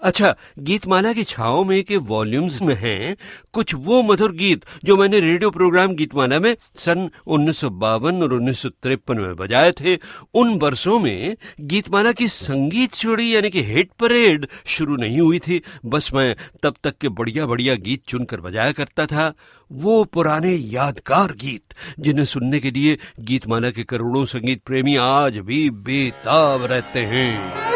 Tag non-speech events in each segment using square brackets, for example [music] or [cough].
अच्छा गीतमाला की छाओ में के वॉल्यूम्स में हैं कुछ वो मधुर गीत जो मैंने रेडियो प्रोग्राम गीतमाला में सन उन्नीस सौ बावन और उन्नीस सौ तिरपन में बजाए थे। उन वर्षों में गीतमाला की संगीत चोरी यानी कि हिट परेड शुरू नहीं हुई थी। बस मैं तब तक के बढ़िया बढ़िया गीत चुनकर बजाया करता था। वो पुराने यादगार गीत जिन्हें सुनने के लिए गीतमाला के करोड़ों संगीत प्रेमी आज भी बेताब रहते हैं।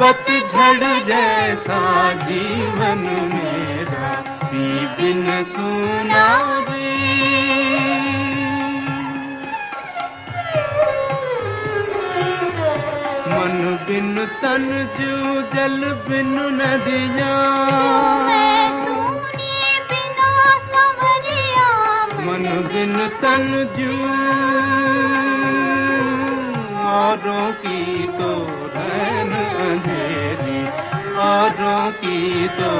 पतझड़ जैसा जीवन मेरा, पी बिन सुना मन बिन तन जू जल बिन नदिया। मन बिन तन जू। औरों की तो अंधेरी तारों की तो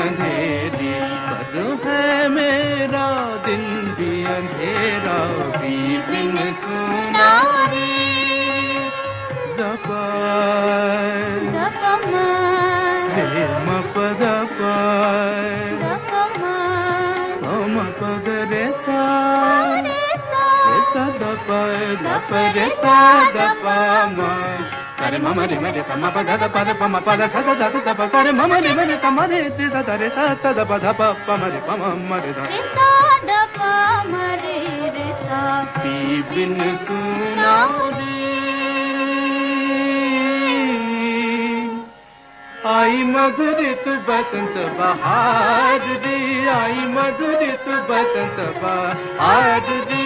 अंधेरी। पर है मेरा दिन भी अंधेरा भी बिन सुनारी दपा म पद पम पद रे सा। रे सा। दप दप रे सा दपा मा సరే మమ రి మరి సమ ప ద ప ద ప మ ప ద స ద ద ద ప సరే మమ రి మరి సమ రి తి ద ద రే స త ద ప ద ప ప మ రి ప మ మ రి ద రే స ద ప మ రి రే స పి బిన్ సునా రి आई मधुरित बसंत बहार दी आई मधुरित बसंत बहार दी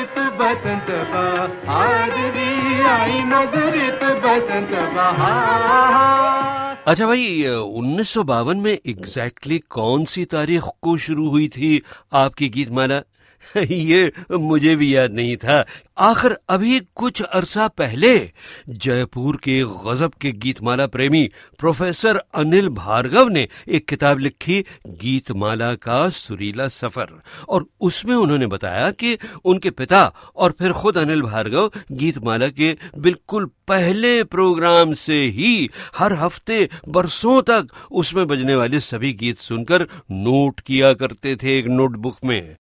बसंत बहार आई मधुरित बसंत बहार अच्छा भाई, उन्नीस सौ बावन में एग्जैक्टली कौन सी तारीख को शुरू हुई थी आपकी गीतमाला? [laughs] ये मुझे भी याद नहीं था। आखिर अभी कुछ अरसा पहले जयपुर के गजब के गीतमाला प्रेमी प्रोफेसर अनिल भार्गव ने एक किताब लिखी, गीतमाला का सुरीला सफ़र। और उसमें उन्होंने बताया कि उनके पिता और फिर खुद अनिल भार्गव गीतमाला के बिल्कुल पहले प्रोग्राम से ही हर हफ़्ते बरसों तक उसमें बजने वाले सभी गीत सुनकर नोट किया करते थे एक नोटबुक में।